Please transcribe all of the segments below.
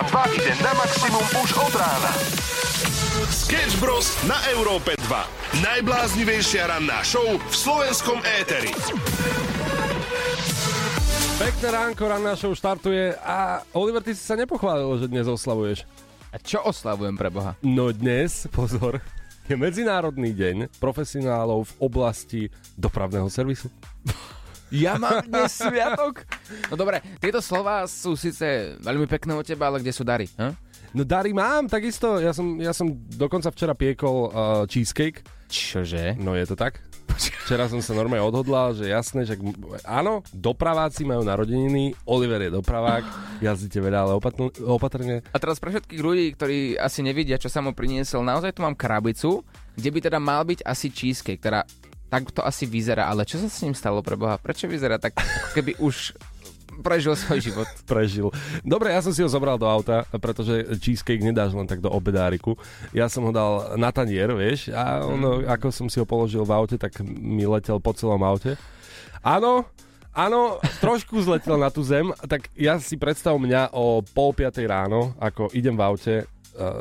Európa 2 ide na maximum už od rána. Sketch Bros. na Európe 2. Najbláznivejšia ranná show v slovenskom éteri. Pekné ránko, ranná show štartuje a Oliver, ty si sa nepochválil, že dnes oslavuješ. A čo oslavujem pre Boha? No dnes, pozor, je Medzinárodný deň profesionálov v oblasti dopravného servisu. Ja mám dnes sviatok? No dobre, tieto slova sú síce veľmi pekné od teba, ale kde sú dary? Hm? No dary mám, takisto. Ja som, ja som dokonca včera piekol uh, cheesecake. Čože? No je to tak? Včera som sa normálne odhodlal, že jasné, že áno, dopraváci majú narodeniny, Oliver je dopravák, jazdíte veľa, ale opatn- opatrne. A teraz pre všetkých ľudí, ktorí asi nevidia, čo sa mu priniesol, naozaj tu mám krabicu, kde by teda mal byť asi cheesecake, ktorá tak to asi vyzerá, ale čo sa s ním stalo pre Boha? Prečo vyzerá tak, ako keby už prežil svoj život. Prežil. Dobre, ja som si ho zobral do auta, pretože cheesecake nedáš len tak do obedáriku. Ja som ho dal na tanier, vieš, a ono, mm. ako som si ho položil v aute, tak mi letel po celom aute. Áno, Áno, trošku zletel na tú zem, tak ja si predstav mňa o pol piatej ráno, ako idem v aute,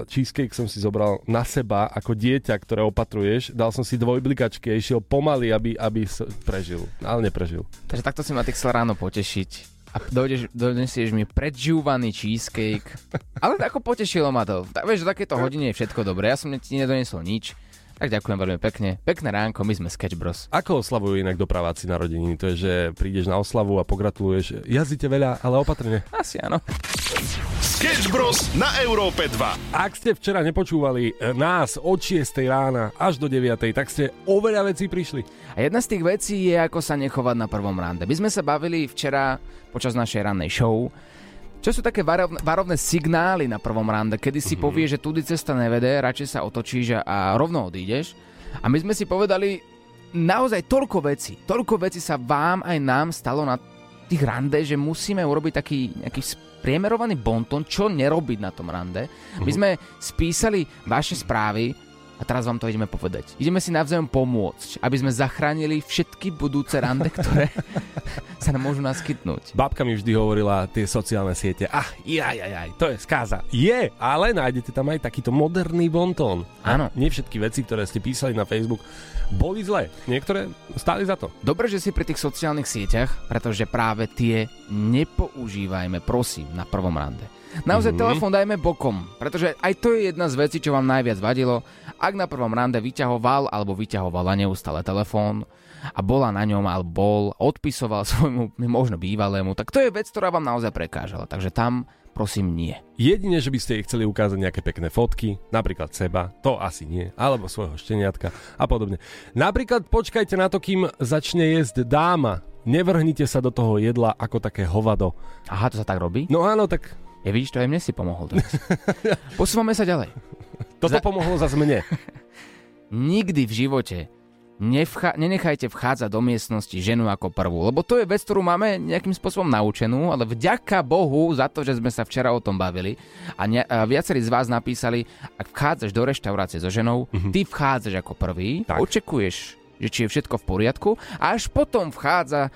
cheesecake som si zobral na seba ako dieťa, ktoré opatruješ. Dal som si dvojblikačky a išiel pomaly, aby, aby prežil. Ale neprežil. Takže takto si ma ty chcel ráno potešiť a dojdeš, donesieš mi predžúvaný cheesecake. Ale ako potešilo ma to. Tak, vieš, takéto hodine je všetko dobré. Ja som ti nedonesol nič. Tak ďakujem veľmi pekne. Pekné ránko, my sme Sketch Bros. Ako oslavujú inak dopraváci narodeniny? To je, že prídeš na oslavu a pogratuluješ. Jazdíte veľa, ale opatrne. Asi áno. Sketch Bros. na Európe 2. Ak ste včera nepočúvali eh, nás od 6 rána až do 9, tak ste oveľa vecí prišli. A jedna z tých vecí je, ako sa nechovať na prvom rande. My sme sa bavili včera počas našej rannej show čo sú také varovné, varovné signály na prvom rande, kedy si mm-hmm. povie, že tudy cesta nevede, radšej sa otočíš a rovno odídeš. A my sme si povedali naozaj toľko vecí, toľko vecí sa vám aj nám stalo na tých rande, že musíme urobiť taký nejaký spriemerovaný bonton, čo nerobiť na tom rande. My mhm. sme spísali vaše správy, a teraz vám to ideme povedať. Ideme si navzájom pomôcť, aby sme zachránili všetky budúce rande, ktoré sa nám môžu naskytnúť. Babka mi vždy hovorila tie sociálne siete. Ah, jaj, jaj, jaj, to je skáza. Je, ale nájdete tam aj takýto moderný bontón. Áno. Nie všetky veci, ktoré ste písali na Facebook, boli zlé. Niektoré stáli za to. Dobre, že si pri tých sociálnych sieťach, pretože práve tie nepoužívajme, prosím, na prvom rande. Naozaj mm-hmm. telefón dajme bokom, pretože aj to je jedna z vecí, čo vám najviac vadilo. Ak na prvom rande vyťahoval alebo vyťahovala neustále telefón a bola na ňom alebo bol, odpisoval svojmu možno bývalému, tak to je vec, ktorá vám naozaj prekážala. Takže tam prosím nie. Jedine, že by ste jej chceli ukázať nejaké pekné fotky, napríklad seba, to asi nie, alebo svojho šteniatka a podobne. Napríklad počkajte na to, kým začne jesť dáma. Nevrhnite sa do toho jedla ako také hovado. Aha, to sa tak robí? No áno, tak ja vidíš, to aj mne si pomohol teraz. Posúvame sa ďalej. Toto Za... pomohlo za mne. Nikdy v živote nevcha- nenechajte vchádzať do miestnosti ženu ako prvú, lebo to je vec, ktorú máme nejakým spôsobom naučenú, ale vďaka Bohu za to, že sme sa včera o tom bavili a, ne- a viacerí z vás napísali, ak vchádzaš do reštaurácie so ženou, mm-hmm. ty vchádzaš ako prvý, tak. očekuješ, že či je všetko v poriadku a až potom vchádza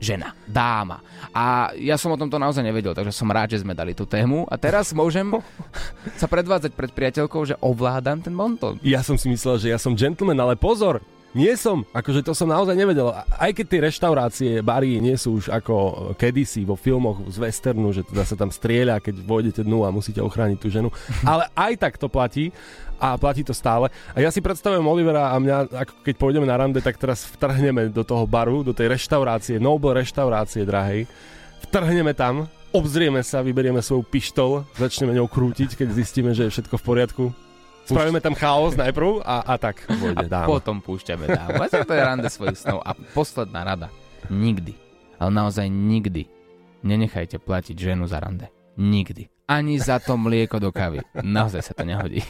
žena, dáma. A ja som o tomto naozaj nevedel, takže som rád, že sme dali tú tému. A teraz môžem sa predvádzať pred priateľkou, že ovládam ten monton. Ja som si myslel, že ja som gentleman, ale pozor, nie som, akože to som naozaj nevedel. Aj keď tie reštaurácie, bary nie sú už ako kedysi vo filmoch z westernu, že teda sa tam strieľa, keď vojdete dnu a musíte ochrániť tú ženu. Ale aj tak to platí a platí to stále. A ja si predstavujem Olivera a mňa, ako keď pôjdeme na rande, tak teraz vtrhneme do toho baru, do tej reštaurácie, Noble reštaurácie, drahej. Vtrhneme tam, obzrieme sa, vyberieme svoju pištol, začneme ňou krútiť, keď zistíme, že je všetko v poriadku Spravíme tam chaos najprv a, a tak pôjde dáma. potom púšťame dámu. A to je rande svojich snov. A posledná rada. Nikdy, ale naozaj nikdy nenechajte platiť ženu za rande. Nikdy. Ani za to mlieko do kavy. Naozaj sa to nehodí.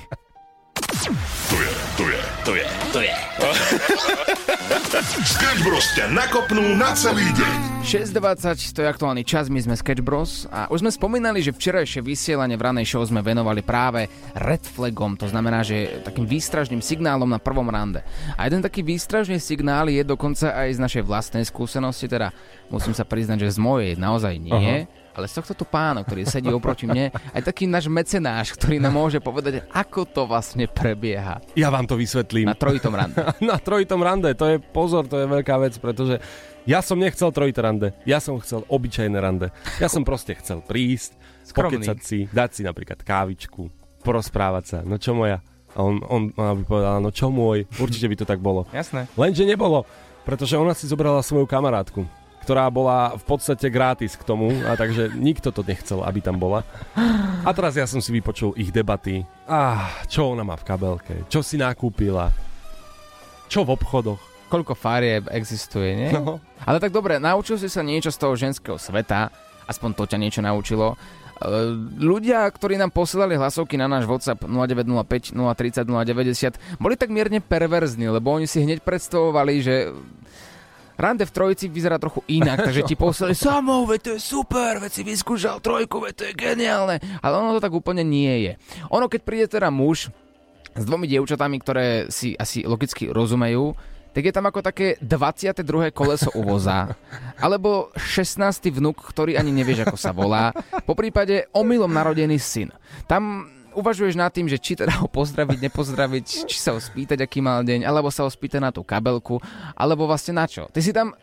To je, to je, to je, to je. Sketch Bros ťa nakopnú na celý deň. 6.20, to je aktuálny čas, my sme Sketch Bros. A už sme spomínali, že včerajšie vysielanie v ranej show sme venovali práve red flagom, to znamená, že takým výstražným signálom na prvom rande. A jeden taký výstražný signál je dokonca aj z našej vlastnej skúsenosti, teda musím sa priznať, že z mojej naozaj nie. Aha. Ale z tohto tu pána, ktorý sedí oproti mne, aj taký náš mecenáš, ktorý nám môže povedať, ako to vlastne prebieha. Ja vám to vysvetlím. Na trojitom rande. Na trojitom rande, to je pozor, to je veľká vec, pretože ja som nechcel trojité rande, ja som chcel obyčajné rande. Ja som proste chcel prísť, Skromný. pokecať si, dať si napríklad kávičku, porozprávať sa, no čo moja. A on, on, by povedala, no čo môj, určite by to tak bolo. Jasné. Lenže nebolo, pretože ona si zobrala svoju kamarátku, ktorá bola v podstate gratis k tomu, a takže nikto to nechcel, aby tam bola. A teraz ja som si vypočul ich debaty. Ah, čo ona má v kabelke, čo si nakúpila, čo v obchodoch. Koľko farieb existuje, nie? No. Ale tak dobre, naučil si sa niečo z toho ženského sveta, aspoň to ťa niečo naučilo. E, Ľudia, ktorí nám posielali hlasovky na náš WhatsApp 0905 030 090, boli tak mierne perverzní, lebo oni si hneď predstavovali, že Rande v trojici vyzerá trochu inak, takže ti poslali samou, veď to je super, veď si vyskúšal trojku, veď to je geniálne. Ale ono to tak úplne nie je. Ono, keď príde teda muž s dvomi dievčatami, ktoré si asi logicky rozumejú, tak je tam ako také 22. koleso u voza, alebo 16. vnuk, ktorý ani nevieš, ako sa volá, po prípade omylom narodený syn. Tam uvažuješ nad tým, že či teda ho pozdraviť, nepozdraviť, či sa ho spýtať, aký mal deň, alebo sa ho spýtať na tú kabelku, alebo vlastne na čo. Ty si tam,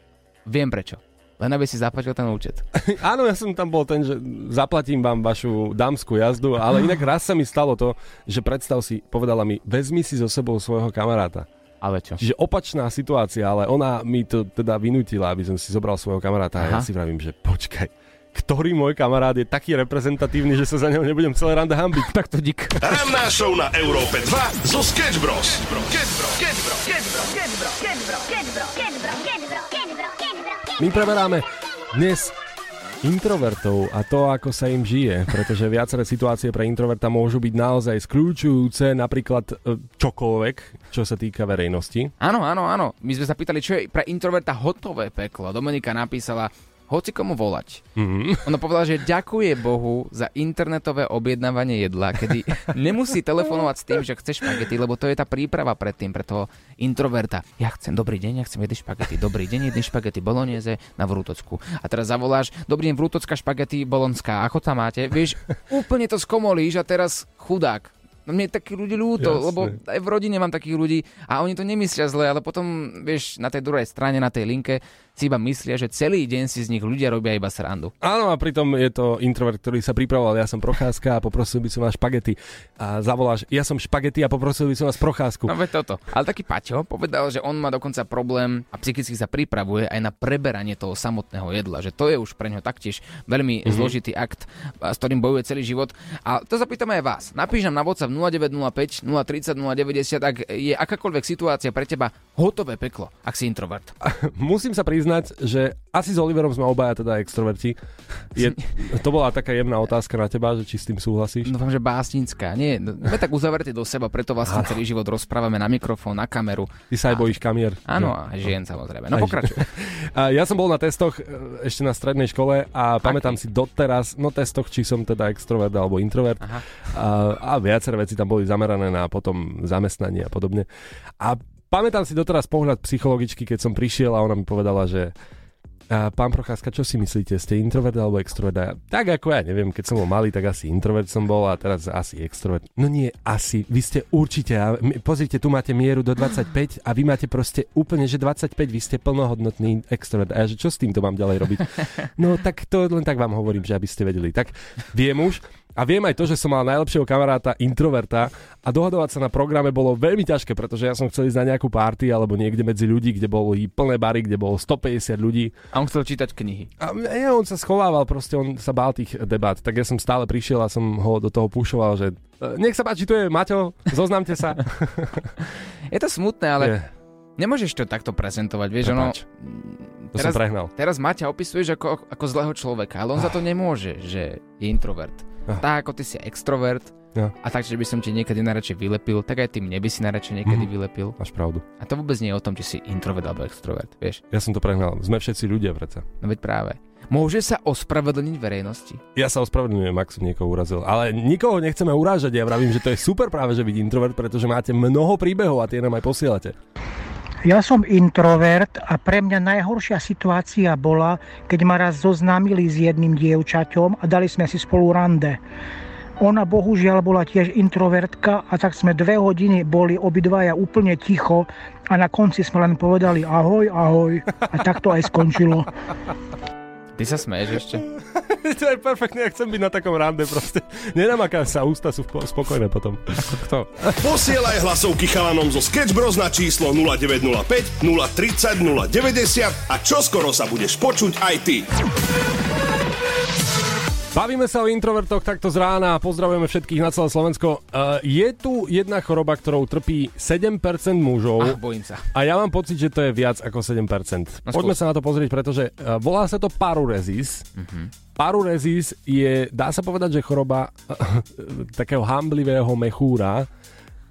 viem prečo, len aby si zaplatil ten účet. Áno, ja som tam bol ten, že zaplatím vám vašu dámskú jazdu, ale inak raz sa mi stalo to, že predstav si, povedala mi, vezmi si so sebou svojho kamaráta. Ale čo? Čiže opačná situácia, ale ona mi to teda vynútila, aby som si zobral svojho kamaráta a ja Aha. si vravím, že počkaj, ktorý môj kamarát je taký reprezentatívny, že sa za neho nebudem celé rande hambiť. Tak to dík. Ranná show na Európe 2 zo Sketch Bros. My preberáme dnes introvertov a to, ako sa im žije, pretože viaceré situácie pre introverta môžu byť naozaj skľúčujúce, napríklad e, čokoľvek, čo sa týka verejnosti. Áno, áno, áno. My sme sa pýtali, čo je pre introverta hotové peklo. Dominika napísala, hoci komu volať. Mhm. Ona povedala, že ďakuje Bohu za internetové objednávanie jedla, kedy nemusí telefonovať s tým, že chce špagety, lebo to je tá príprava predtým pre toho introverta. Ja chcem dobrý deň, ja chcem jedny špagety, dobrý deň, jedny špagety bolognese na Vrútocku. A teraz zavoláš, dobrý deň, Vrútocka špagety bolonská, ako tam máte? Vieš, úplne to skomolíš a teraz chudák. No mne je takých ľudí ľúto, Jasné. lebo aj v rodine mám takých ľudí a oni to nemyslia zle, ale potom, vieš, na tej druhej strane, na tej linke si iba myslia, že celý deň si z nich ľudia robia iba srandu. Áno, a pritom je to introvert, ktorý sa pripravoval, ja som procházka a poprosil by som vás špagety. A zavoláš, ja som špagety a poprosil by som vás procházku. No veď toto. Ale taký Paťo povedal, že on má dokonca problém a psychicky sa pripravuje aj na preberanie toho samotného jedla, že to je už pre ňo taktiež veľmi mm-hmm. zložitý akt, s ktorým bojuje celý život. A to zapýtame aj vás. Napíš nám na WhatsApp 0905 030 090, ak je akákoľvek situácia pre teba hotové peklo, ak si introvert. Musím sa priznať, že asi s Oliverom sme obaja teda extroverti. Je, to bola taká jemná otázka na teba, že či s tým súhlasíš. Dúfam, že básnická. Nie, no, sme tak uzavretí do seba, preto vlastne celý život rozprávame na mikrofón, na kameru. Ty sa aj bojíš kamier. Áno, a žien samozrejme. No pokračuj. A ja som bol na testoch e, ešte na strednej škole a pamätám si doteraz, no testoch, či som teda extrovert alebo introvert. Aha. A, a viaceré veci tam boli zamerané na potom zamestnanie a podobne. A pamätám si doteraz pohľad psychologičky, keď som prišiel a ona mi povedala, že a pán Procházka, čo si myslíte? Ste introvert alebo extrovert? Tak ako ja neviem, keď som bol malý, tak asi introvert som bol a teraz asi extrovert. No nie, asi. Vy ste určite. Pozrite, tu máte mieru do 25 a vy máte proste úplne, že 25, vy ste plnohodnotný extrovert. A ja, že čo s týmto mám ďalej robiť? No tak to len tak vám hovorím, že aby ste vedeli. Tak viem už. A viem aj to, že som mal najlepšieho kamaráta introverta a dohadovať sa na programe bolo veľmi ťažké, pretože ja som chcel ísť na nejakú party alebo niekde medzi ľudí, kde boli plné bary, kde bolo 150 ľudí. A on chcel čítať knihy. A ja, on sa schovával, proste on sa bál tých debát, tak ja som stále prišiel a som ho do toho púšoval, že e, nech sa páči, tu je Maťo, zoznamte sa. Je to smutné, ale Je, nemôžeš to takto prezentovať, vieš, ono... To Teraz, som prehnal. teraz Maťa opisuješ ako, ako zlého človeka, ale on za to nemôže, že je introvert. Ah. Tak ako ty si extrovert Ja. a tak, že by som ti niekedy najradšej vylepil, tak aj ty mne by si najradšej niekedy Mhm. vylepil. Máš pravdu. A to vôbec nie je o tom, či si introvert alebo extrovert, vieš. Ja som to prehnal. Sme všetci ľudia predsa. No veď práve. Môže sa ospravedlniť verejnosti. Ja sa ospravedlňujem, ak som niekoho urazil. Ale nikoho nechceme urážať. Ja vravím, že to je super práve, že byť introvert, pretože máte mnoho príbehov a tie nám aj posielate. Ja som introvert a pre mňa najhoršia situácia bola, keď ma raz zoznámili s jedným dievčaťom a dali sme si spolu rande. Ona bohužiaľ bola tiež introvertka a tak sme dve hodiny boli obidvaja úplne ticho a na konci sme len povedali ahoj, ahoj a tak to aj skončilo. Ty sa smeješ ešte? to je perfektne, ja chcem byť na takom rande proste. Nenamaká sa, ústa sú po- spokojné potom. Kto? Posielaj hlasovky chalanom zo Sketch Bros na číslo 0905 030 090 a čoskoro sa budeš počuť aj ty. Bavíme sa o introvertoch takto z rána a pozdravujeme všetkých na celé Slovensko. Uh, je tu jedna choroba, ktorou trpí 7% mužov. Ach, bojím sa. A ja mám pocit, že to je viac ako 7%. No, Poďme skús. sa na to pozrieť, pretože uh, volá sa to parurezis. Mhm. Parurezis je, dá sa povedať, že choroba takého hamblivého mechúra.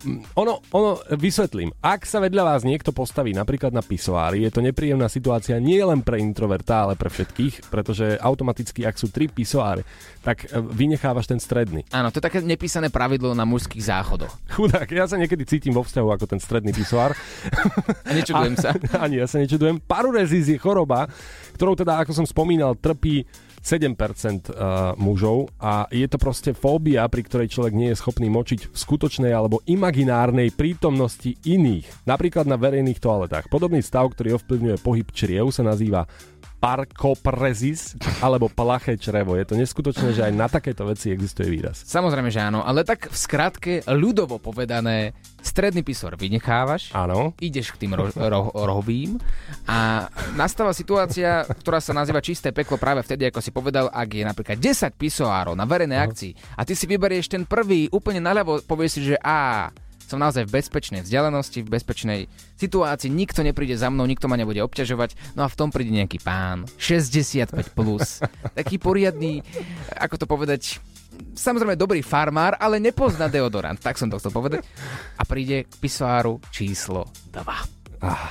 Mm, Ono, ono, vysvetlím. Ak sa vedľa vás niekto postaví napríklad na pisoári, je to nepríjemná situácia nie len pre introverta, ale pre všetkých, pretože automaticky, ak sú tri pisoáre, tak e, vynechávaš ten stredný. Áno, to je také nepísané pravidlo na mužských záchodoch. Chudák, ja sa niekedy cítim vo vzťahu ako ten stredný pisoár. A nečudujem sa. Ani ja sa nečudujem. Parurezis je choroba, ktorou teda, ako som spomínal, trpí 7% uh, mužov a je to proste fóbia, pri ktorej človek nie je schopný močiť v skutočnej alebo imaginárnej prítomnosti iných. Napríklad na verejných toaletách. Podobný stav, ktorý ovplyvňuje pohyb čriev, sa nazýva parkoprezis alebo plaché črevo. Je to neskutočné, že aj na takéto veci existuje výraz. Samozrejme, že áno, ale tak v skratke, ľudovo povedané, stredný pisor vynechávaš, Áno. ideš k tým ro- ro- rohovým a nastáva situácia, ktorá sa nazýva čisté peklo práve vtedy, ako si povedal, ak je napríklad 10 pisoárov na verejnej akcii a ty si vyberieš ten prvý úplne naľavo, povieš si, že á, som naozaj v bezpečnej vzdialenosti, v bezpečnej situácii, nikto nepríde za mnou, nikto ma nebude obťažovať, no a v tom príde nejaký pán, 65+, plus, taký poriadny, ako to povedať, samozrejme dobrý farmár, ale nepozná deodorant, tak som to chcel povedať, a príde k pisoáru číslo 2.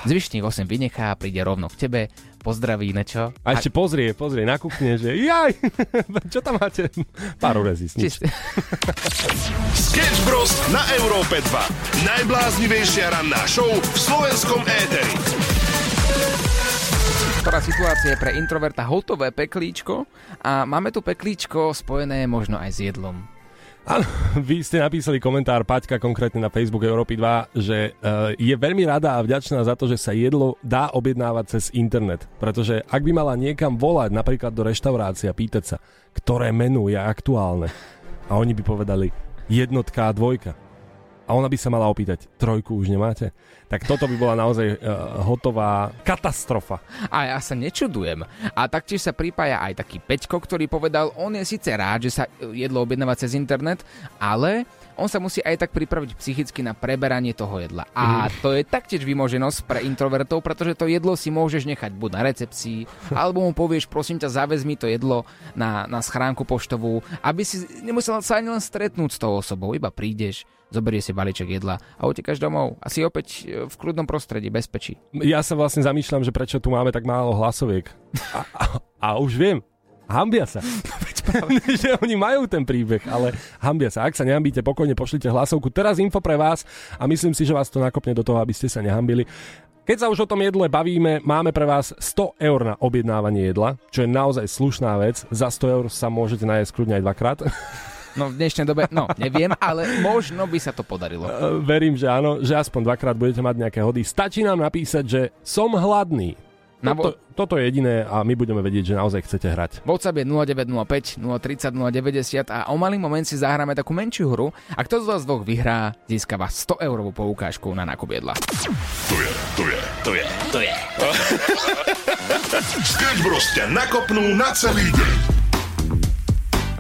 Zvyšných 8 vynechá, príde rovno k tebe, pozdraví, nečo? A ešte pozrie, pozrie, nakúkne, že jaj, čo tam máte? Parurezis, nič. Čist- Sketch Bros. na Európe 2. Najbláznivejšia ranná show v slovenskom éteri. ktorá situácia je pre introverta hotové peklíčko a máme tu peklíčko spojené možno aj s jedlom. Áno, vy ste napísali komentár, Paťka konkrétne na Facebook Európy 2, že uh, je veľmi rada a vďačná za to, že sa jedlo dá objednávať cez internet. Pretože ak by mala niekam volať, napríklad do reštaurácie a pýtať sa, ktoré menu je aktuálne, a oni by povedali jednotka a dvojka, a ona by sa mala opýtať, trojku už nemáte? Tak toto by bola naozaj uh, hotová katastrofa. A ja sa nečudujem. A taktiež sa pripája aj taký Peťko, ktorý povedal, on je síce rád, že sa jedlo objednáva cez internet, ale on sa musí aj tak pripraviť psychicky na preberanie toho jedla. A to je taktiež vymoženosť pre introvertov, pretože to jedlo si môžeš nechať buď na recepcii, alebo mu povieš, prosím ťa, zavez mi to jedlo na, na schránku poštovú, aby si nemusel sa ani len stretnúť s tou osobou, iba prídeš, zoberie si balíček jedla a utekáš domov a si opäť e, v kľudnom prostredí, bezpečí. Ja sa vlastne zamýšľam, že prečo tu máme tak málo hlasoviek. A, a, a už viem. Hambia sa. že oni majú ten príbeh, ale hambia sa. Ak sa nehambíte, pokojne pošlite hlasovku. Teraz info pre vás a myslím si, že vás to nakopne do toho, aby ste sa nehambili. Keď sa už o tom jedle bavíme, máme pre vás 100 eur na objednávanie jedla, čo je naozaj slušná vec. Za 100 eur sa môžete nájsť kľudne aj dvakrát. No v dnešnej dobe, no neviem, ale možno by sa to podarilo. E, Verím, že áno, že aspoň dvakrát budete mať nejaké hody. Stačí nám napísať, že som hladný. Na Toto, toto je jediné a my budeme vedieť, že naozaj chcete hrať. WhatsApp je 0905 030 090 a o malý moment si zahráme takú menšiu hru a kto z vás dvoch vyhrá, získava 100 eurovú poukážku na nákup jedla. To je, to je, to je, to je. Sketch Bros. ťa nakopnú na celý deň.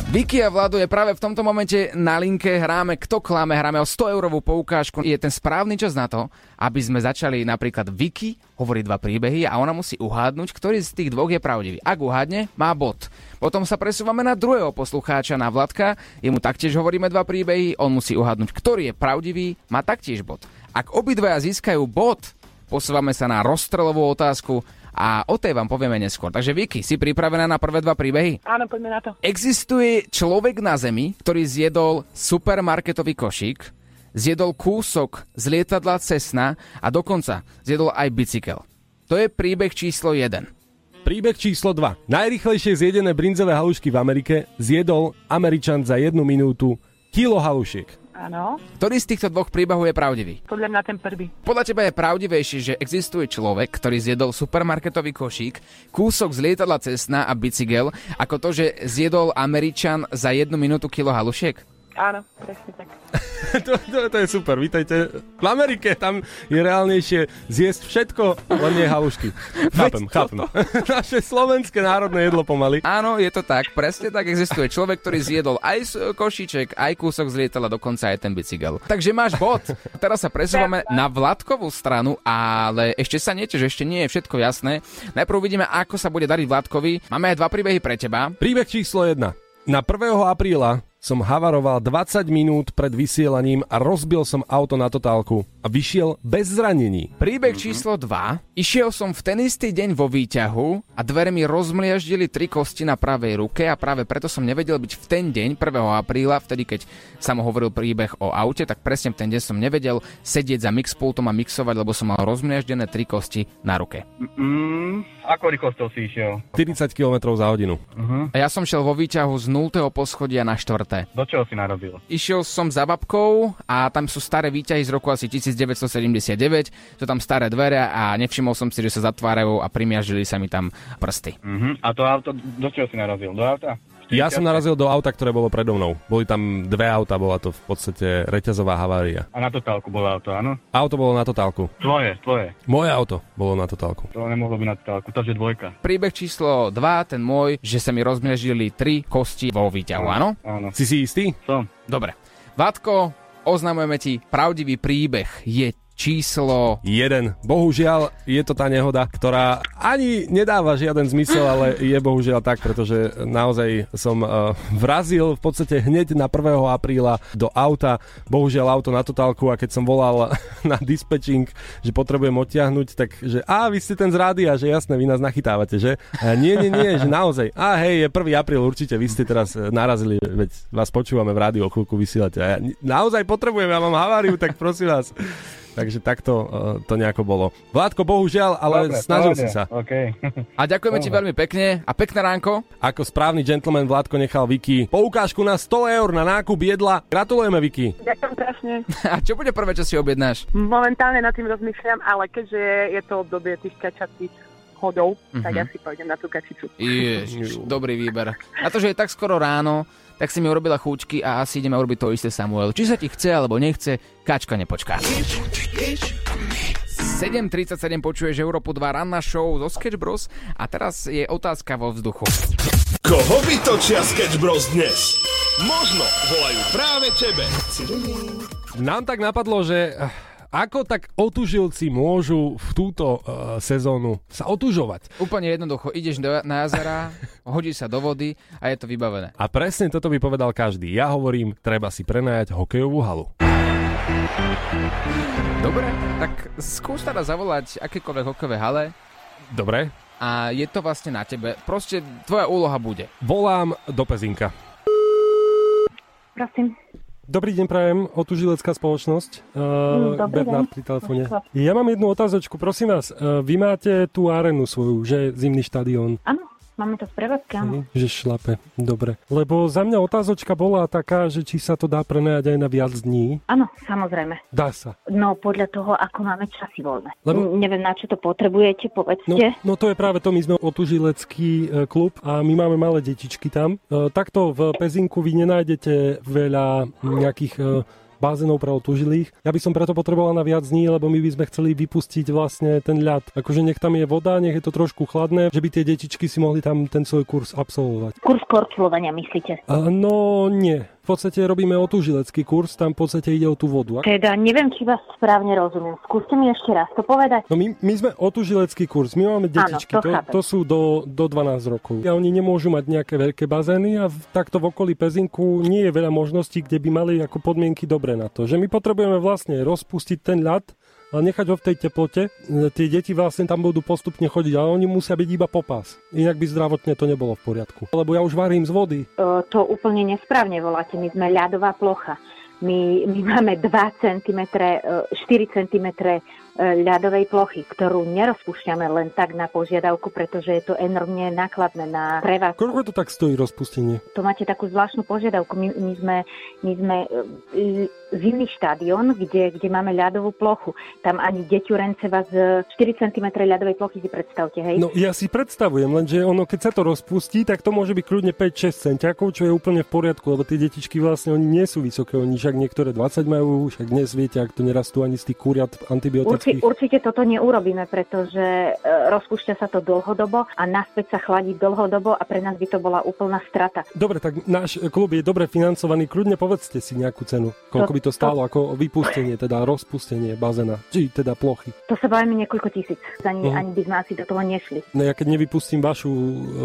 Vicky a Vlado je práve v tomto momente na linke, hráme kto klame, hráme o 100 eurovú poukážku. Je ten správny čas na to, aby sme začali napríklad Vicky hovoriť dva príbehy a ona musí uhádnuť, ktorý z tých dvoch je pravdivý. Ak uhádne, má bod. Potom sa presúvame na druhého poslucháča, na Vladka, jemu taktiež hovoríme dva príbehy, on musí uhádnuť, ktorý je pravdivý, má taktiež bod. Ak obidvaja získajú bod, posúvame sa na rozstrelovú otázku a o tej vám povieme neskôr. Takže Vicky, si pripravená na prvé dva príbehy? Áno, poďme na to. Existuje človek na Zemi, ktorý zjedol supermarketový košík, zjedol kúsok z lietadla Cessna a dokonca zjedol aj bicykel. To je príbeh číslo 1. Príbeh číslo 2. Najrychlejšie zjedené brinzové halušky v Amerike zjedol Američan za jednu minútu kilo halušiek. Áno, Ktorý z týchto dvoch príbehov je pravdivý? podľa mňa ten prvý. Podľa teba je pravdivejšie, že existuje človek, ktorý zjedol supermarketový košík, kúsok z lietadla Cessna a bicykel, ako to, že zjedol Američan za jednu minútu kilo halušiek? Áno, presne tak. to, to, to je super, vítajte. V Amerike tam je reálnejšie zjesť všetko, len nie halušky. Chápem, chápem. Naše slovenské národné jedlo pomaly. Áno, je to tak, presne tak existuje človek, ktorý zjedol aj košíček, aj kúsok z lietadla, dokonca aj ten bicykel. Takže máš bod. Teraz sa presúvame na Vládkovú stranu, ale ešte sa niečo, že ešte nie je všetko jasné. Najprv uvidíme, ako sa bude dariť Vládkovi. Máme aj dva príbehy pre teba. Príbeh číslo 1. Na 1. apríla som havaroval 20 minút pred vysielaním a rozbil som auto na totálku a vyšiel bez zranení. Príbeh číslo 2. Išiel som v ten istý deň vo výťahu a dvere mi rozmliaždili tri kosti na pravej ruke a práve preto som nevedel byť v ten deň 1. apríla, vtedy keď sa mu hovoril príbeh o aute, tak presne v ten deň som nevedel sedieť za mixpultom a mixovať, lebo som mal rozmliaždené tri kosti na ruke. Mm, ako rýchlosťou si išiel? 40 km za hodinu. A ja som šiel vo výťahu z 0. poschodia na 4. Do čoho si narobil? Išiel som za babkou a tam sú staré výťahy z roku asi 1979, sú tam staré dvere a nevšimol som si, že sa zatvárajú a primiažili sa mi tam prsty. Uh-huh. A to auto, do čoho si narazil? Do auta? Ja som narazil do auta, ktoré bolo predo mnou. Boli tam dve auta, bola to v podstate reťazová havária. A na totálku bolo auto, áno? Auto bolo na totálku. Tvoje, tvoje. Moje auto bolo na totálku. To nemohlo byť na totálku, takže dvojka. Príbeh číslo 2, ten môj, že sa mi rozmiežili tri kosti vo výťahu, áno? Áno. Si si istý? Som. Dobre. Vátko, oznamujeme ti pravdivý príbeh. Je číslo... Jeden. Bohužiaľ je to tá nehoda, ktorá ani nedáva žiaden zmysel, ale je bohužiaľ tak, pretože naozaj som uh, vrazil v podstate hneď na 1. apríla do auta. Bohužiaľ auto na totálku a keď som volal na dispečing, že potrebujem odtiahnuť, tak že a vy ste ten z rádia, že jasné, vy nás nachytávate, že? A nie, nie, nie, že naozaj. A hej, je 1. apríl, určite vy ste teraz narazili, veď vás počúvame v rádiu, o chvíľku vysielate. A ja naozaj potrebujem, ja mám haváriu, tak prosím vás. Takže takto uh, to nejako bolo. Vládko, bohužiaľ, ale Dobre, snažil pohode. si sa. OK. A ďakujeme ti veľmi pekne a pekné ránko. Ako správny gentleman Vládko nechal Viki poukážku na 100 eur na nákup jedla. Gratulujeme, Viki. Ďakujem strašne. A čo bude prvé, čo si objednáš? Momentálne nad tým rozmýšľam, ale keďže je to obdobie tých kačacích hodov, mm-hmm. tak Mhm. ja si pôjdem na tú kačicu. Ježiš, dobrý výber. Na to, že je tak skoro ráno, tak si mi urobila chúčky a asi ideme urobiť to isté Samuel. Či sa ti chce alebo nechce, kačka nepočká. 7.37 počuješ Európu 2 ranná show zo Sketch Bros a teraz je otázka vo vzduchu. Koho vytočia Sketch Bros dnes? Možno volajú práve tebe. Nám tak napadlo, že ako tak otužilci môžu v túto uh, sezónu sa otužovať. Úplne jednoducho, ideš do, na jazera, hodíš sa do vody a je to vybavené. A presne toto by povedal každý. Ja hovorím, treba si prenajať hokejovú halu. Dobre, tak skús teda zavolať akékoľvek hokejové hale Dobre? a je to vlastne na tebe. Proste tvoja úloha bude. Volám do Pezinka. Prosím. Dobrý deň, prajem, otužilecká spoločnosť. Uh, Dobrý Bernard deň. pri telefóne. Ja mám jednu otázočku, prosím vás. Uh, vy máte tú arénu svoju, že zimný štadión. Áno, máme to v prevádzke, áno. Hej, Že šlape, dobre. Lebo za mňa otázočka bola taká, že či sa to dá prenajať aj na viac dní. Áno, samozrejme. Dá sa. No podľa toho, ako máme časy voľné. Lebo-. Neviem, na čo to potrebujete, No, povedzte. no to je práve to, my sme otužilecký e, klub a my máme malé detičky tam. E, takto v Pezinku vy nenájdete veľa nejakých e, bazénov pre otužilých. Ja by som preto potreboval na viac dní, lebo my by sme chceli vypustiť vlastne ten ľad. Akože nech tam je voda, nech je to trošku chladné, že by tie detičky si mohli tam ten svoj kurz absolvovať. Kurs korčulovania, myslíte? A, no nie. V podstate robíme otužilecký kurz, tam v podstate ide o tú vodu. Teda neviem, či vás správne rozumiem. Skúste mi ešte raz to povedať. No my, my sme otužilecký kurz, my máme detičky, to to, chápem. to sú do, do 12 rokov. A oni nemôžu mať nejaké veľké bazény a v, takto v okolí Pezinku nie je veľa možností, kde by mali ako podmienky dobre na to. Že my potrebujeme vlastne rozpustiť ten ľad a nechať ho v tej teplote. E, Tie deti vlastne tam budú postupne chodiť, ale oni musia byť iba popas. Inak by zdravotne to nebolo v poriadku. Lebo ja už varím z vody. E, to úplne nesprávne voláte. My sme ľadová plocha. My, my máme 2 cm, 4 cm ľadovej plochy, ktorú nerozpúšťame len tak na požiadavku, pretože je to enormne nákladné na prevádzku. Koľko to tak stojí rozpustenie? To máte takú zvláštnu požiadavku. My, my sme, my sme e, zimný štadión, kde, kde máme ľadovú plochu. Tam ani deťurence vás 4 cm ľadovej plochy si predstavte, hej? No ja si predstavujem, lenže ono, keď sa to rozpustí, tak to môže byť kľudne 5-6 centiakov, čo je úplne v poriadku, lebo tie detičky vlastne oni nie sú vysoké, oni však niektoré 20 majú, však dnes viete, ak to nerastú ani z tých kuriat antibiotických Urči, určite toto neurobíme, pretože e, rozpúšťa sa to dlhodobo a naspäť sa chladí dlhodobo a pre nás by to bola úplná strata. Dobre, tak náš klub je dobre financovaný, kľudne povedzte si nejakú cenu. Koľko by to stálo ako vypustenie, teda rozpustenie bazéna, či teda plochy. To sa bavíme niekoľko tisíc, ani, Mhm. ani by sme asi do toho nešli. No ja keď nevypustím vašu,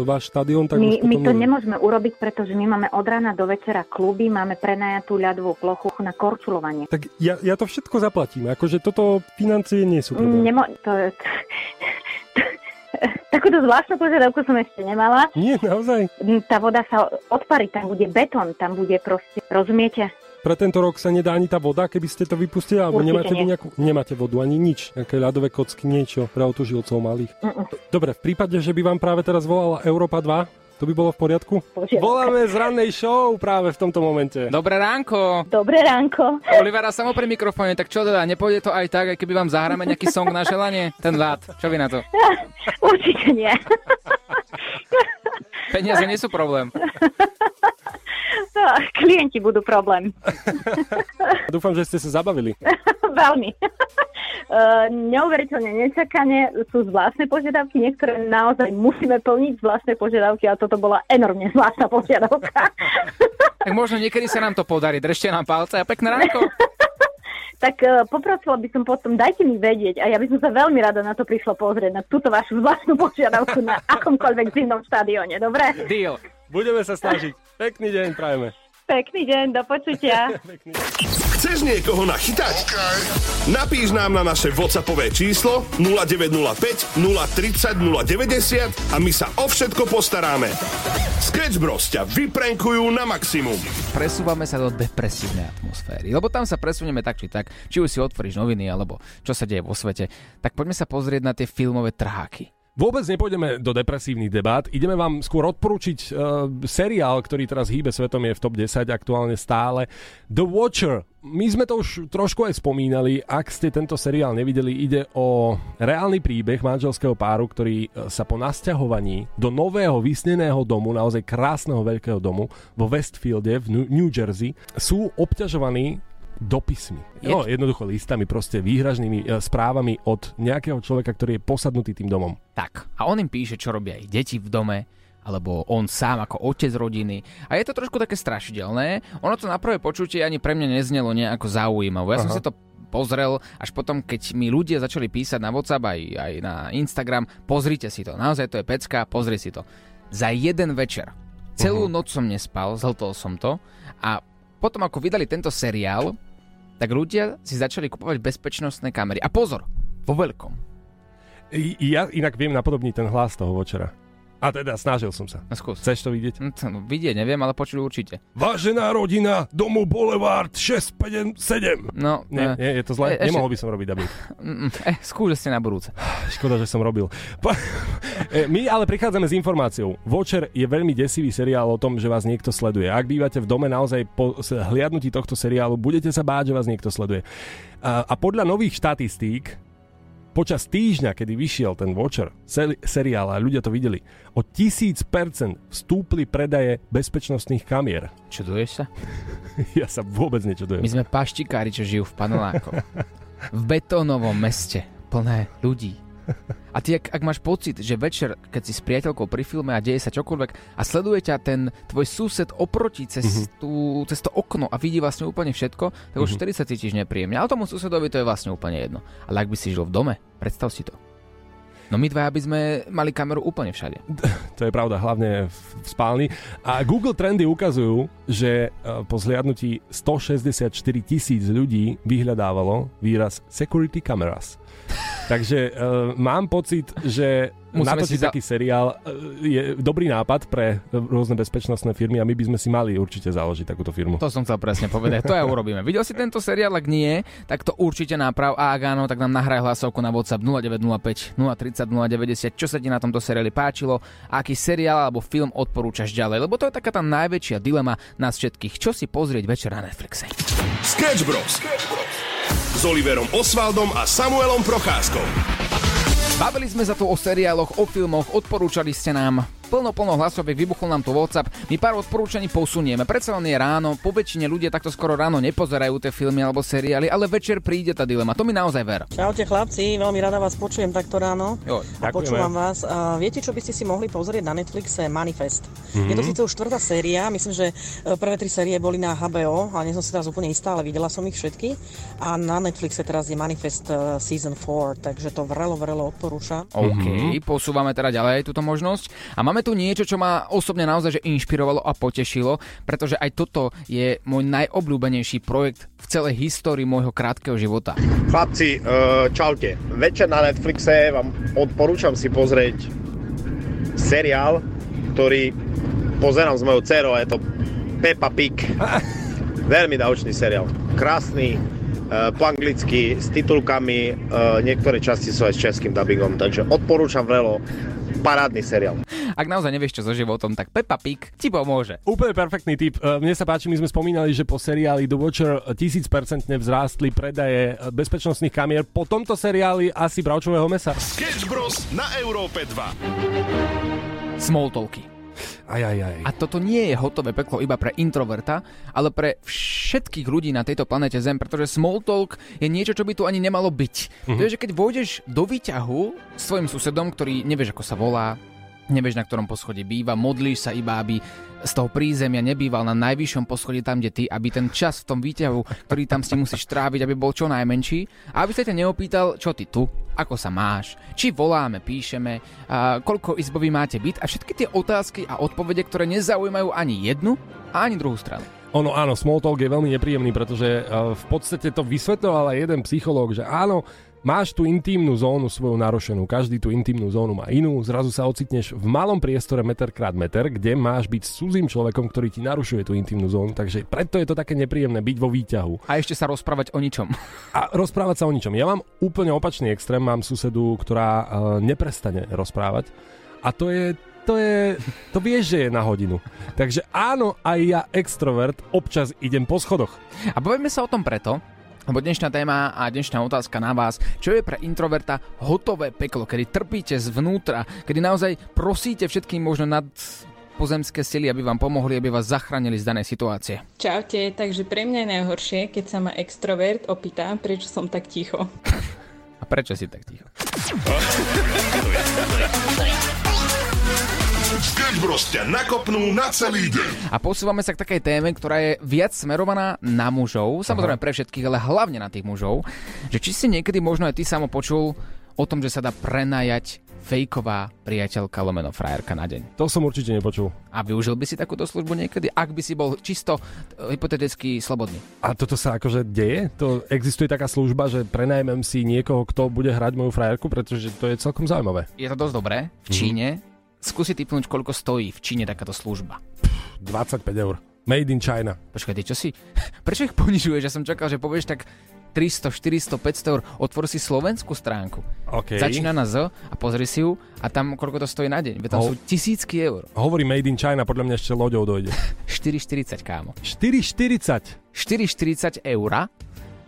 váš štadión, tak My, už my to neviem. nemôžeme urobiť, pretože my máme od rána do večera kluby, máme prenajatú ľadovú plochu na korčulovanie. Tak ja, ja to všetko zaplatím, akože toto financie nie sú problém. Nemo, to, to, takúto zvláštnu požiadavku som ešte nemala. Nie, naozaj. Tá voda sa odparí, tam bude betón, tam bude proste, rozumiete? Pre tento rok sa nedá ani tá voda, keby ste to vypustili, alebo Určite nemáte nie. nejakú, nemáte vodu ani nič, nejaké ľadové kocky, niečo pre autožilcov malých. Mm-mm. Dobre, v prípade, že by vám práve teraz volala Európa 2, to by bolo v poriadku? Požiadavka. Voláme z rannej show práve v tomto momente. Dobré ránko. Dobré ránko. Olivera samo pri mikrofóne, tak čo teda, nepôjde to aj tak, aj keby vám zahráme nejaký song na želanie? Ten lát, čo vy na to? Určite nie. Peniaze nie sú problém. No, klienti budú problém. Dúfam, že ste sa zabavili. Veľmi. Uh, neuveriteľne nečakane sú zvláštne požiadavky, niektoré naozaj musíme plniť zvláštne požiadavky a toto bola enormne zvláštna požiadavka. Tak možno niekedy sa nám to podarí. Držte nám palce a pekné ránko. tak uh, poprosila by som potom, dajte mi vedieť a ja by som sa veľmi rada na to prišla pozrieť, na túto vašu zvláštnu požiadavku na akomkoľvek zimnom štadióne, dobre? Deal. Budeme sa snažiť. Pekný deň prajeme. Pekný deň, do počutia. Chceš niekoho nachytať? Napíš nám na naše WhatsAppové číslo 0905 030 090 a my sa o všetko postaráme. Sketch Bros ťa vyprenkujú na maximum. Presúvame sa do depresívnej atmosféry, lebo tam sa presunieme tak či tak, či už si otvoríš noviny, alebo čo sa deje vo svete. Tak poďme sa pozrieť na tie filmové trháky. Vôbec nepôjdeme do depresívnych debát, ideme vám skôr odporučiť uh, seriál, ktorý teraz hýbe svetom, je v top 10 aktuálne stále. The Watcher. My sme to už trošku aj spomínali, ak ste tento seriál nevideli, ide o reálny príbeh manželského páru, ktorý eh, sa po nasťahovaní do nového vysneného domu, naozaj krásneho veľkého domu vo Westfielde v New Jersey, sú obťažovaní dopismi. No, jednoducho listami, proste výhražnými e, správami od nejakého človeka, ktorý je posadnutý tým domom. Tak, a on im píše, čo robia ich deti v dome, alebo on sám ako otec rodiny. A je to trošku také strašidelné. Ono to na prvé počutie ani pre mňa neznelo nejako zaujímavé. Ja som Aha. si to pozrel, až potom, keď mi ľudia začali písať na WhatsApp aj, aj na Instagram, pozrite si to, naozaj to je pecka, pozri si to. Za jeden večer. Celú noc som nespal, zhltol som to a potom ako vydali tento seriál, tak ľudia si začali kupovať bezpečnostné kamery. A pozor, vo veľkom. I, ja inak viem napodobniť ten hlas toho vočera. A teda snažil som sa. No skús. Chceš to vidieť? No, to, no, vidieť neviem, ale počuť určite. Vážená rodina, domu Boulevard 657. No, Nie, eh, nie, je to zle? e- ešte- Nemohol by som robiť dubbing. mm, eh, skúš ste na budúce. Škoda, že som robil. Pa- E, My ale prichádzame s informáciou. Watcher je veľmi desivý seriál o tom, že vás niekto sleduje. Ak bývate v dome naozaj po hliadnutí tohto seriálu, budete sa báť, že vás niekto sleduje. A, a podľa nových štatistík, počas týždňa, kedy vyšiel ten Watcher seri- seriál a ľudia to videli, o 1000% vstúpli predaje bezpečnostných kamier. Čuduješ sa? Ja sa vôbec nečudujem. My sme paštikári, čo žijú v panelákoch. v betónovom meste, plné ľudí. A ty, ak, ak máš pocit, že večer, keď si s priateľkou pri filme a deje sa čokoľvek a sleduje ťa ten tvoj sused oproti cez, mm-hmm. tú, cez to okno a vidí vlastne úplne všetko, tak už Mhm. vtedy sa cítiš nepríjemne. Ale tomu susedovi to je vlastne úplne jedno. Ale ak by si žil v dome, predstav si to. No my dvaja by sme mali kameru úplne všade. To je pravda, hlavne v, v spálni. A Google Trendy ukazujú, že e, po zliadnutí 164 tisíc ľudí vyhľadávalo výraz security cameras. Takže uh, mám pocit, že Musíme natočiť si za- taký seriál uh, je dobrý nápad pre rôzne bezpečnostné firmy a my by sme si mali určite založiť takúto firmu. To som chcel presne povedať, to aj urobíme. Videl si tento seriál, ak nie, tak to určite náprav a ak áno, tak nám nahraj hlasovku na WhatsApp 0905 030 090, čo sa ti na tomto seriáli páčilo, a aký seriál alebo film odporúčaš ďalej, lebo to je taká tá najväčšia dilema nás všetkých, čo si pozrieť večer na Netflixe. Sketch Bros. S Oliverom Osvaldom a Samuelom Procházkou. Bavili sme sa tu o seriáloch, o filmoch, odporúčali ste nám plno, plno hlasoviek, vybuchol nám tu WhatsApp. My pár odporúčaní posunieme. Predsa len je ráno, po väčšine ľudia takto skoro ráno nepozerajú tie filmy alebo seriály, ale večer príde tá dilema. To mi naozaj ver. Čaute chlapci, veľmi rada vás počujem takto ráno. Joj, A ďakujeme. počúvam vás. A viete, čo by ste si mohli pozrieť na Netflixe? Manifest. Mhm. Je to síce už štvrtá séria, myslím, že e, prvé tri série boli na HBO, ale nie som si teraz úplne istá, ale videla som ich všetky. A na Netflixe teraz je Manifest e, Season 4, takže to vrelo, vrelo odporúčam. OK, posúvame teda ďalej túto možnosť. A máme tu niečo, čo ma osobne naozaj že inšpirovalo a potešilo, pretože aj toto je môj najobľúbenejší projekt v celej histórii môjho krátkeho života. Chlapci, eh, čaute. Večer na Netflixe vám odporúčam si pozrieť seriál, ktorý pozerám s mojou dcerou, a je to Peppa Pig. Veľmi naučný seriál. Krásny, eh, po anglicky, s titulkami, eh, niektoré časti sú aj s českým dubbingom, takže odporúčam vrelo. Parádny seriál. Ak naozaj nevieš čo so životom, tak Peppa Pig ti pomôže. Úplne perfektný tip. E, Mne sa páči, my sme spomínali, že po seriáli The Watcher 1000% vzrástli predaje e, bezpečnostných kamier. Po tomto seriáli asi bravčového mesa. Sketch Bros. na Európe 2. Smalltalky. Aj, aj, aj. A toto nie je hotové peklo iba pre introverta, ale pre všetkých ľudí na tejto planete Zem, pretože small talk je niečo, čo by tu ani nemalo byť. Mm-hmm. To je, že keď vojdeš do výťahu s svojim susedom, ktorý nevieš, ako sa volá, nevieš, na ktorom poschodí býva, modlíš sa iba, aby z toho prízemia nebýval na najvyššom poschodí tam, kde ty, aby ten čas v tom výťahu, ktorý tam si musíš tráviť, aby bol čo najmenší a aby sa ťa neopýtal, čo ty tu, ako sa máš, či voláme, píšeme, a koľko izbový máte byt a všetky tie otázky a odpovede, ktoré nezaujímajú ani jednu a ani druhú stranu. Ono áno, small talk je veľmi nepríjemný, pretože uh, v podstate to vysvetloval aj jeden psychológ, že áno, máš tú intímnu zónu svoju narušenú, každý tú intímnu zónu má inú, zrazu sa ocitneš v malom priestore meter krát meter, kde máš byť s cudzím človekom, ktorý ti narušuje tú intímnu zónu, takže preto je to také nepríjemné byť vo výťahu. A ešte sa rozprávať o ničom. A rozprávať sa o ničom. Ja mám úplne opačný extrém, mám susedu, ktorá uh, neprestane rozprávať a to je to je, to vieš, že je na hodinu. Takže áno, aj ja extrovert občas idem po schodoch. A povieme sa o tom preto, lebo dnešná téma a dnešná otázka na vás, čo je pre introverta hotové peklo, kedy trpíte zvnútra, kedy naozaj prosíte všetkým možno nad pozemské sily, aby vám pomohli, aby vás zachránili z danej situácie. Čaute, takže pre mňa je najhoršie, keď sa ma extrovert opýta, prečo som tak ticho. A prečo si tak ticho? Ťa nakopnú na celý deň. A posúvame sa k takej téme, ktorá je viac smerovaná na mužov, samozrejme pre všetkých, ale hlavne na tých mužov, že či si niekedy možno aj ty samo počul o tom, že sa dá prenajať fejková priateľka lomeno frajerka na deň. To som určite nepočul. A využil by si takúto službu niekedy, ak by si bol čisto e, hypoteticky slobodný? A toto sa akože deje? To existuje taká služba, že prenajmem si niekoho, kto bude hrať moju frajerku, pretože to je celkom zaujímavé. Je to dosť dobré. V Číne, skúsi typnúť, koľko stojí v Číne takáto služba. 25 eur. Made in China. Počkaj, ty čo si? Prečo ich ponižuješ? Ja som čakal, že povieš tak 300, 400, 500 eur. Otvor si slovenskú stránku. OK. Začína na Z a pozri si ju a tam koľko to stojí na deň. Veď tam Ho- sú tisícky eur. Hovorí Made in China, podľa mňa ešte loďou dojde. 4,40 kámo. 4,40 4,40 eura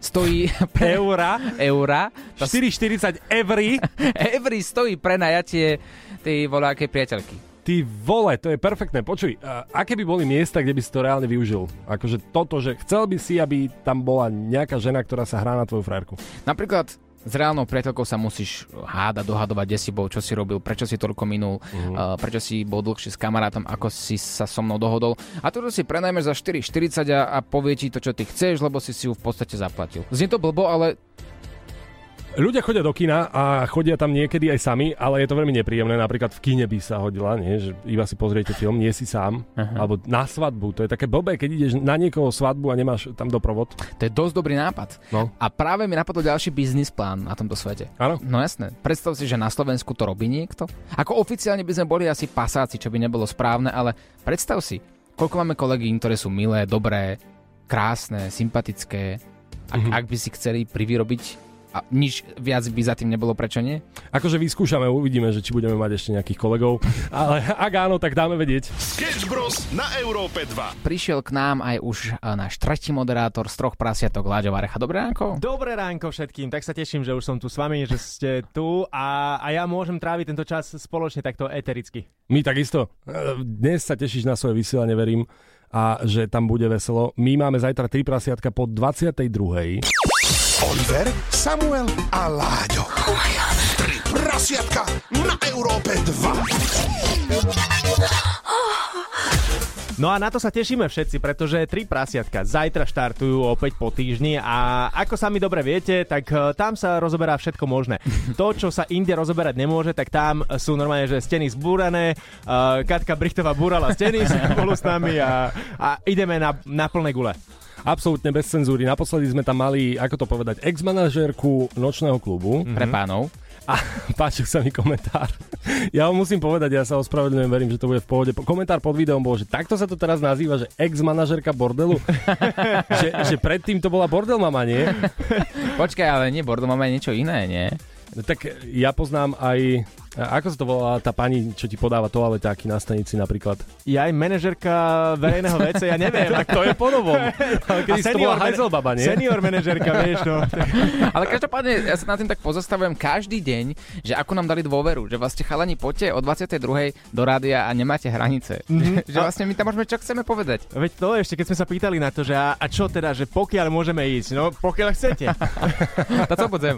stojí pre eura. eura. To 4,40 eury. Every stojí prenajatie tej voľakej priateľky. Ty vole, to je perfektné. Počuj, a aké by boli miesta, kde by si to reálne využil? Akože toto, že chcel by si, aby tam bola nejaká žena, ktorá sa hrá na tvoju frajerku. Napríklad s reálnou priateľkou sa musíš hádať, dohadovať, kde si bol, čo si robil, prečo si toľko minul, uh, prečo si bol dlhšie s kamarátom, ako si sa so mnou dohodol. A toto si prenajmeš za 4,40 a, a povie ti to, čo ty chceš, lebo si si ju v podstate zaplatil. Znie to blbo, ale Ľudia chodia do kina a chodia tam niekedy aj sami, ale je to veľmi nepríjemné. Napríklad v kine by sa hodila, nie? že iba si pozriete film, nie si sám. Aha. Alebo na svadbu. To je také blbé, keď ideš na niekoho svadbu a nemáš tam doprovod. To je dosť dobrý nápad. No. A práve mi napadol ďalší biznis plán na tomto svete. Áno. No jasné. Predstav si, že na Slovensku to robí niekto. Ako oficiálne by sme boli asi pasáci, čo by nebolo správne, ale predstav si, koľko máme kolegín, ktoré sú milé, dobré, krásne, sympatické. Ak, Mhm. ak by si chceli privyrobiť a nič viac by za tým nebolo, prečo nie? Akože vyskúšame, uvidíme, že či budeme mať ešte nejakých kolegov. Ale ak áno, tak dáme vedieť. Sketch Bros. na Európe 2. Prišiel k nám aj už e, náš tretí moderátor z troch prasiatok Láďo Varecha. Dobré ránko. Dobré ránko všetkým, tak sa teším, že už som tu s vami, že ste tu a, a ja môžem tráviť tento čas spoločne takto etericky. My takisto. E, Dnes sa tešíš na svoje vysielanie, verím, a že tam bude veselo. My máme zajtra tri prasiatka po 22. Oliver, Samuel a Láďo. Tri prasiatka na Európe 2. No a na to sa tešíme všetci, pretože tri prasiatka zajtra štartujú opäť po týždni a ako sami dobre viete, tak eh, tam sa rozoberá všetko možné. To, čo sa inde rozoberať nemôže, tak tam sú normálne, že steny zbúrané, uh, Katka Brichtová búrala steny spolu s nami a, a ideme na, na plné gule. Absolútne bez cenzúry. Naposledy sme tam mali, ako to povedať, ex-manažérku nočného klubu. Pre pánov. A páčil sa mi komentár. Ja ho musím povedať, ja sa ospravedlňujem, verím, že to bude v pohode. Komentár pod videom bol, že takto sa to teraz nazýva, že ex-manažerka bordelu. že, že predtým to bola bordel mama, nie? Počkaj, ale nie, Bordo máme niečo iné, nie? No Tak ja poznám aj... a Ako sa to volá tá pani, čo ti podáva toaletáky na stanici napríklad? Ja aj manažerka verejného vece, ja neviem. tak to je po novom. Ale A keď to bola nie? Senior manažerka, vieš, no. Ale každopádne, ja sa nad tým tak pozastavujem každý deň, že ako nám dali dôveru, že vlastne chalani poďte o 22. do rádia a nemáte hranice. Mhm. Že, vlastne my tam môžeme čo chceme povedať. Veď to ešte, keď sme sa pýtali na to, že a, a čo teda, že pokiaľ môžeme ísť, no pokiaľ chcete. To co podzem.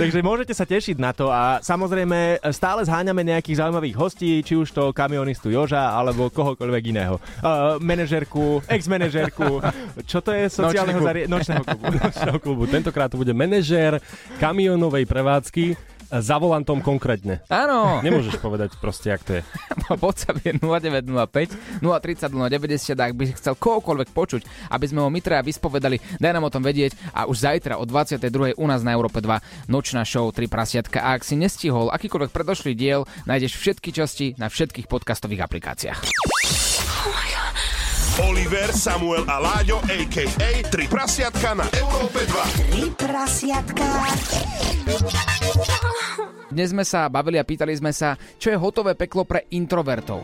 Takže môžete sa tešiť na to a samozrejme stále zháňame nejakých zaujímavých hostí, či už to kamionistu Joža alebo kohokoľvek iného. Uh, manažerku, ex-manažerku, čo to je sociálneho Nočný zarie- nočného klubu. Nočného klubu. Tentokrát to bude manažér kamionovej prevádzky za volantom konkrétne. Áno. Nemôžeš povedať proste, jak to je. WhatsApp je 0905 030 090, ak by chcel kohokoľvek počuť, aby sme ho my traja vyspovedali, daj nám o tom vedieť a už zajtra o 22. u nás na Európe 2 nočná show 3 prasiatka a ak si nestihol akýkoľvek predošlý diel, nájdeš všetky časti na všetkých podcastových aplikáciách. Oliver, Samuel a Láďo, a.k.a. Tri prasiatka na Európe 2. Tri prasiatka. Dnes sme sa bavili a pýtali sme sa, čo je hotové peklo pre introvertov.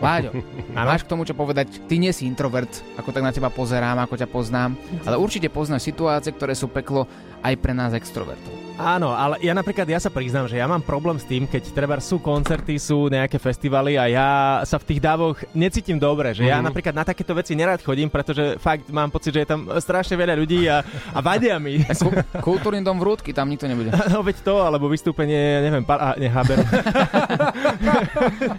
Láďo, máš k tomu čo povedať? Ty nie si introvert, ako tak na teba pozerám, ako ťa poznám, ale určite poznáš situácie, ktoré sú peklo aj pre nás extrovertov. Áno, ale ja napríklad, ja sa priznám, že ja mám problém s tým, keď treba sú koncerty, sú nejaké festivaly a ja sa v tých dávoch necítim dobre, že ja Mhm. napríklad na takéto veci nerád chodím, pretože fakt mám pocit, že je tam strašne veľa ľudí a, a vadia mi. Ku- kultúrny dom v Rúdky, tam nikto nebude. No veď to, alebo vystúpenie, neviem, pa, a.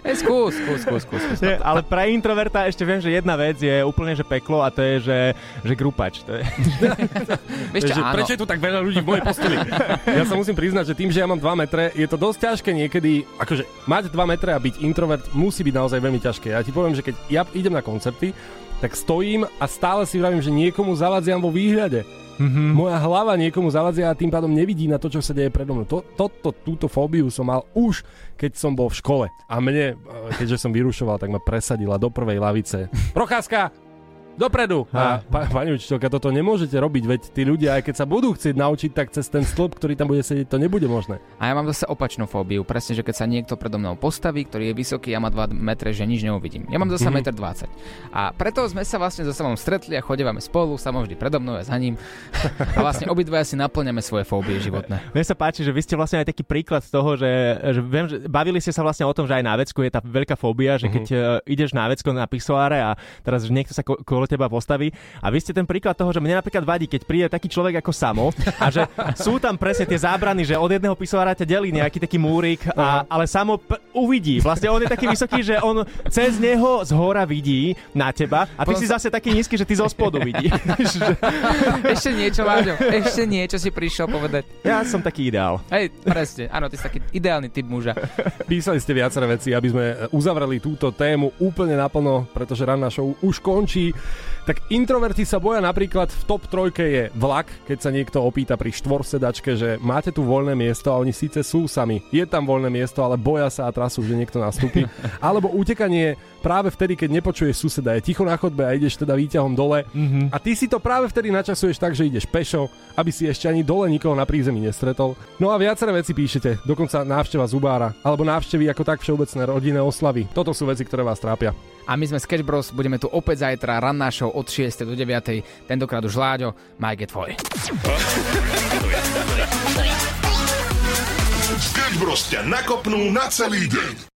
Ej, skús, skús, skús, skús. skús. Nie, ale pre introverta ešte viem, že jedna vec je úplne že peklo a to je, že, že grupač. To je. Vieš čo, že áno. prečo je tu tak veľa ľudí v mojej posteli? Ja sa musím priznať, že tým, že ja mám 2 metre, je to dosť ťažké niekedy, akože mať 2 metre a byť introvert musí byť naozaj veľmi ťažké. Ja ti poviem, že keď ja idem na koncerty, tak stojím a stále si vravím, že niekomu zavadziam vo výhľade. Mm-hmm. Moja hlava niekomu zavadzia a tým pádom nevidí na to, čo sa deje predo mnou. To, toto, túto fóbiu som mal už, keď som bol v škole. A mne, eh, keďže som vyrušoval, tak ma presadila do prvej lavice. Procházka! Dopredu! A pa, pani učiteľka, toto nemôžete robiť, veď tí ľudia, aj keď sa budú chcieť naučiť, tak cez ten stĺp, ktorý tam bude sedieť, to nebude možné. A ja mám zase opačnú fóbiu, presne, že keď sa niekto predo mnou postaví, ktorý je vysoký a má 2 metre, že nič neuvidím. Ja mám zase Mhm. 1,20 m. A preto sme sa vlastne so Samom stretli a chodívame spolu, Samo vždy predo mnou a za ním. A vlastne obidvaja si naplňame svoje fóbie životné. Mne sa páči, že vy ste vlastne aj taký príklad z toho, že, že viem, že bavili ste sa vlastne o tom, že aj na vecku je tá veľká fóbia, že keď uh, ideš na vecko na pisoáre a teraz že niekto sa ko- teba postaví. A vy ste ten príklad toho, že mne napríklad vadí, keď príde taký človek ako Samo a že sú tam presne tie zábrany, že od jedného pisoára ťa delí nejaký taký múrik, a, ale Samo p- uvidí. Vlastne on je taký vysoký, že on cez neho z hora vidí na teba a ty Potom si zase taký nízky, že ty zo spodu vidíš. Ešte niečo, Láďo, ešte niečo si prišiel povedať. Ja som taký ideál. Hej, presne, áno, ty si taký ideálny typ muža. Písali ste viaceré veci, aby sme uzavreli túto tému úplne naplno, pretože ranná show už končí. Tak introverti sa boja napríklad v top trojke je vlak, keď sa niekto opýta pri štvorsedačke, že máte tu voľné miesto a oni síce sú sami. Je tam voľné miesto, ale boja sa a trasú, že niekto nastúpi. Alebo utekanie práve vtedy, keď nepočuješ suseda, je ticho na chodbe a ideš teda výťahom dole. Mm-hmm. A ty si to práve vtedy načasuješ tak, že ideš pešo, aby si ešte ani dole nikoho na prízemí nestretol. No a viaceré veci píšete, dokonca návšteva zubára, alebo návštevy ako tak všeobecné rodinné oslavy. Toto sú veci, ktoré vás trápia. A my sme Sketch Bros, budeme tu opäť zajtra, ranná show od 6. do 9. Tentokrát už Láďo, Mike je tvoj. Sketch Bros ťa nakopnú na celý deň.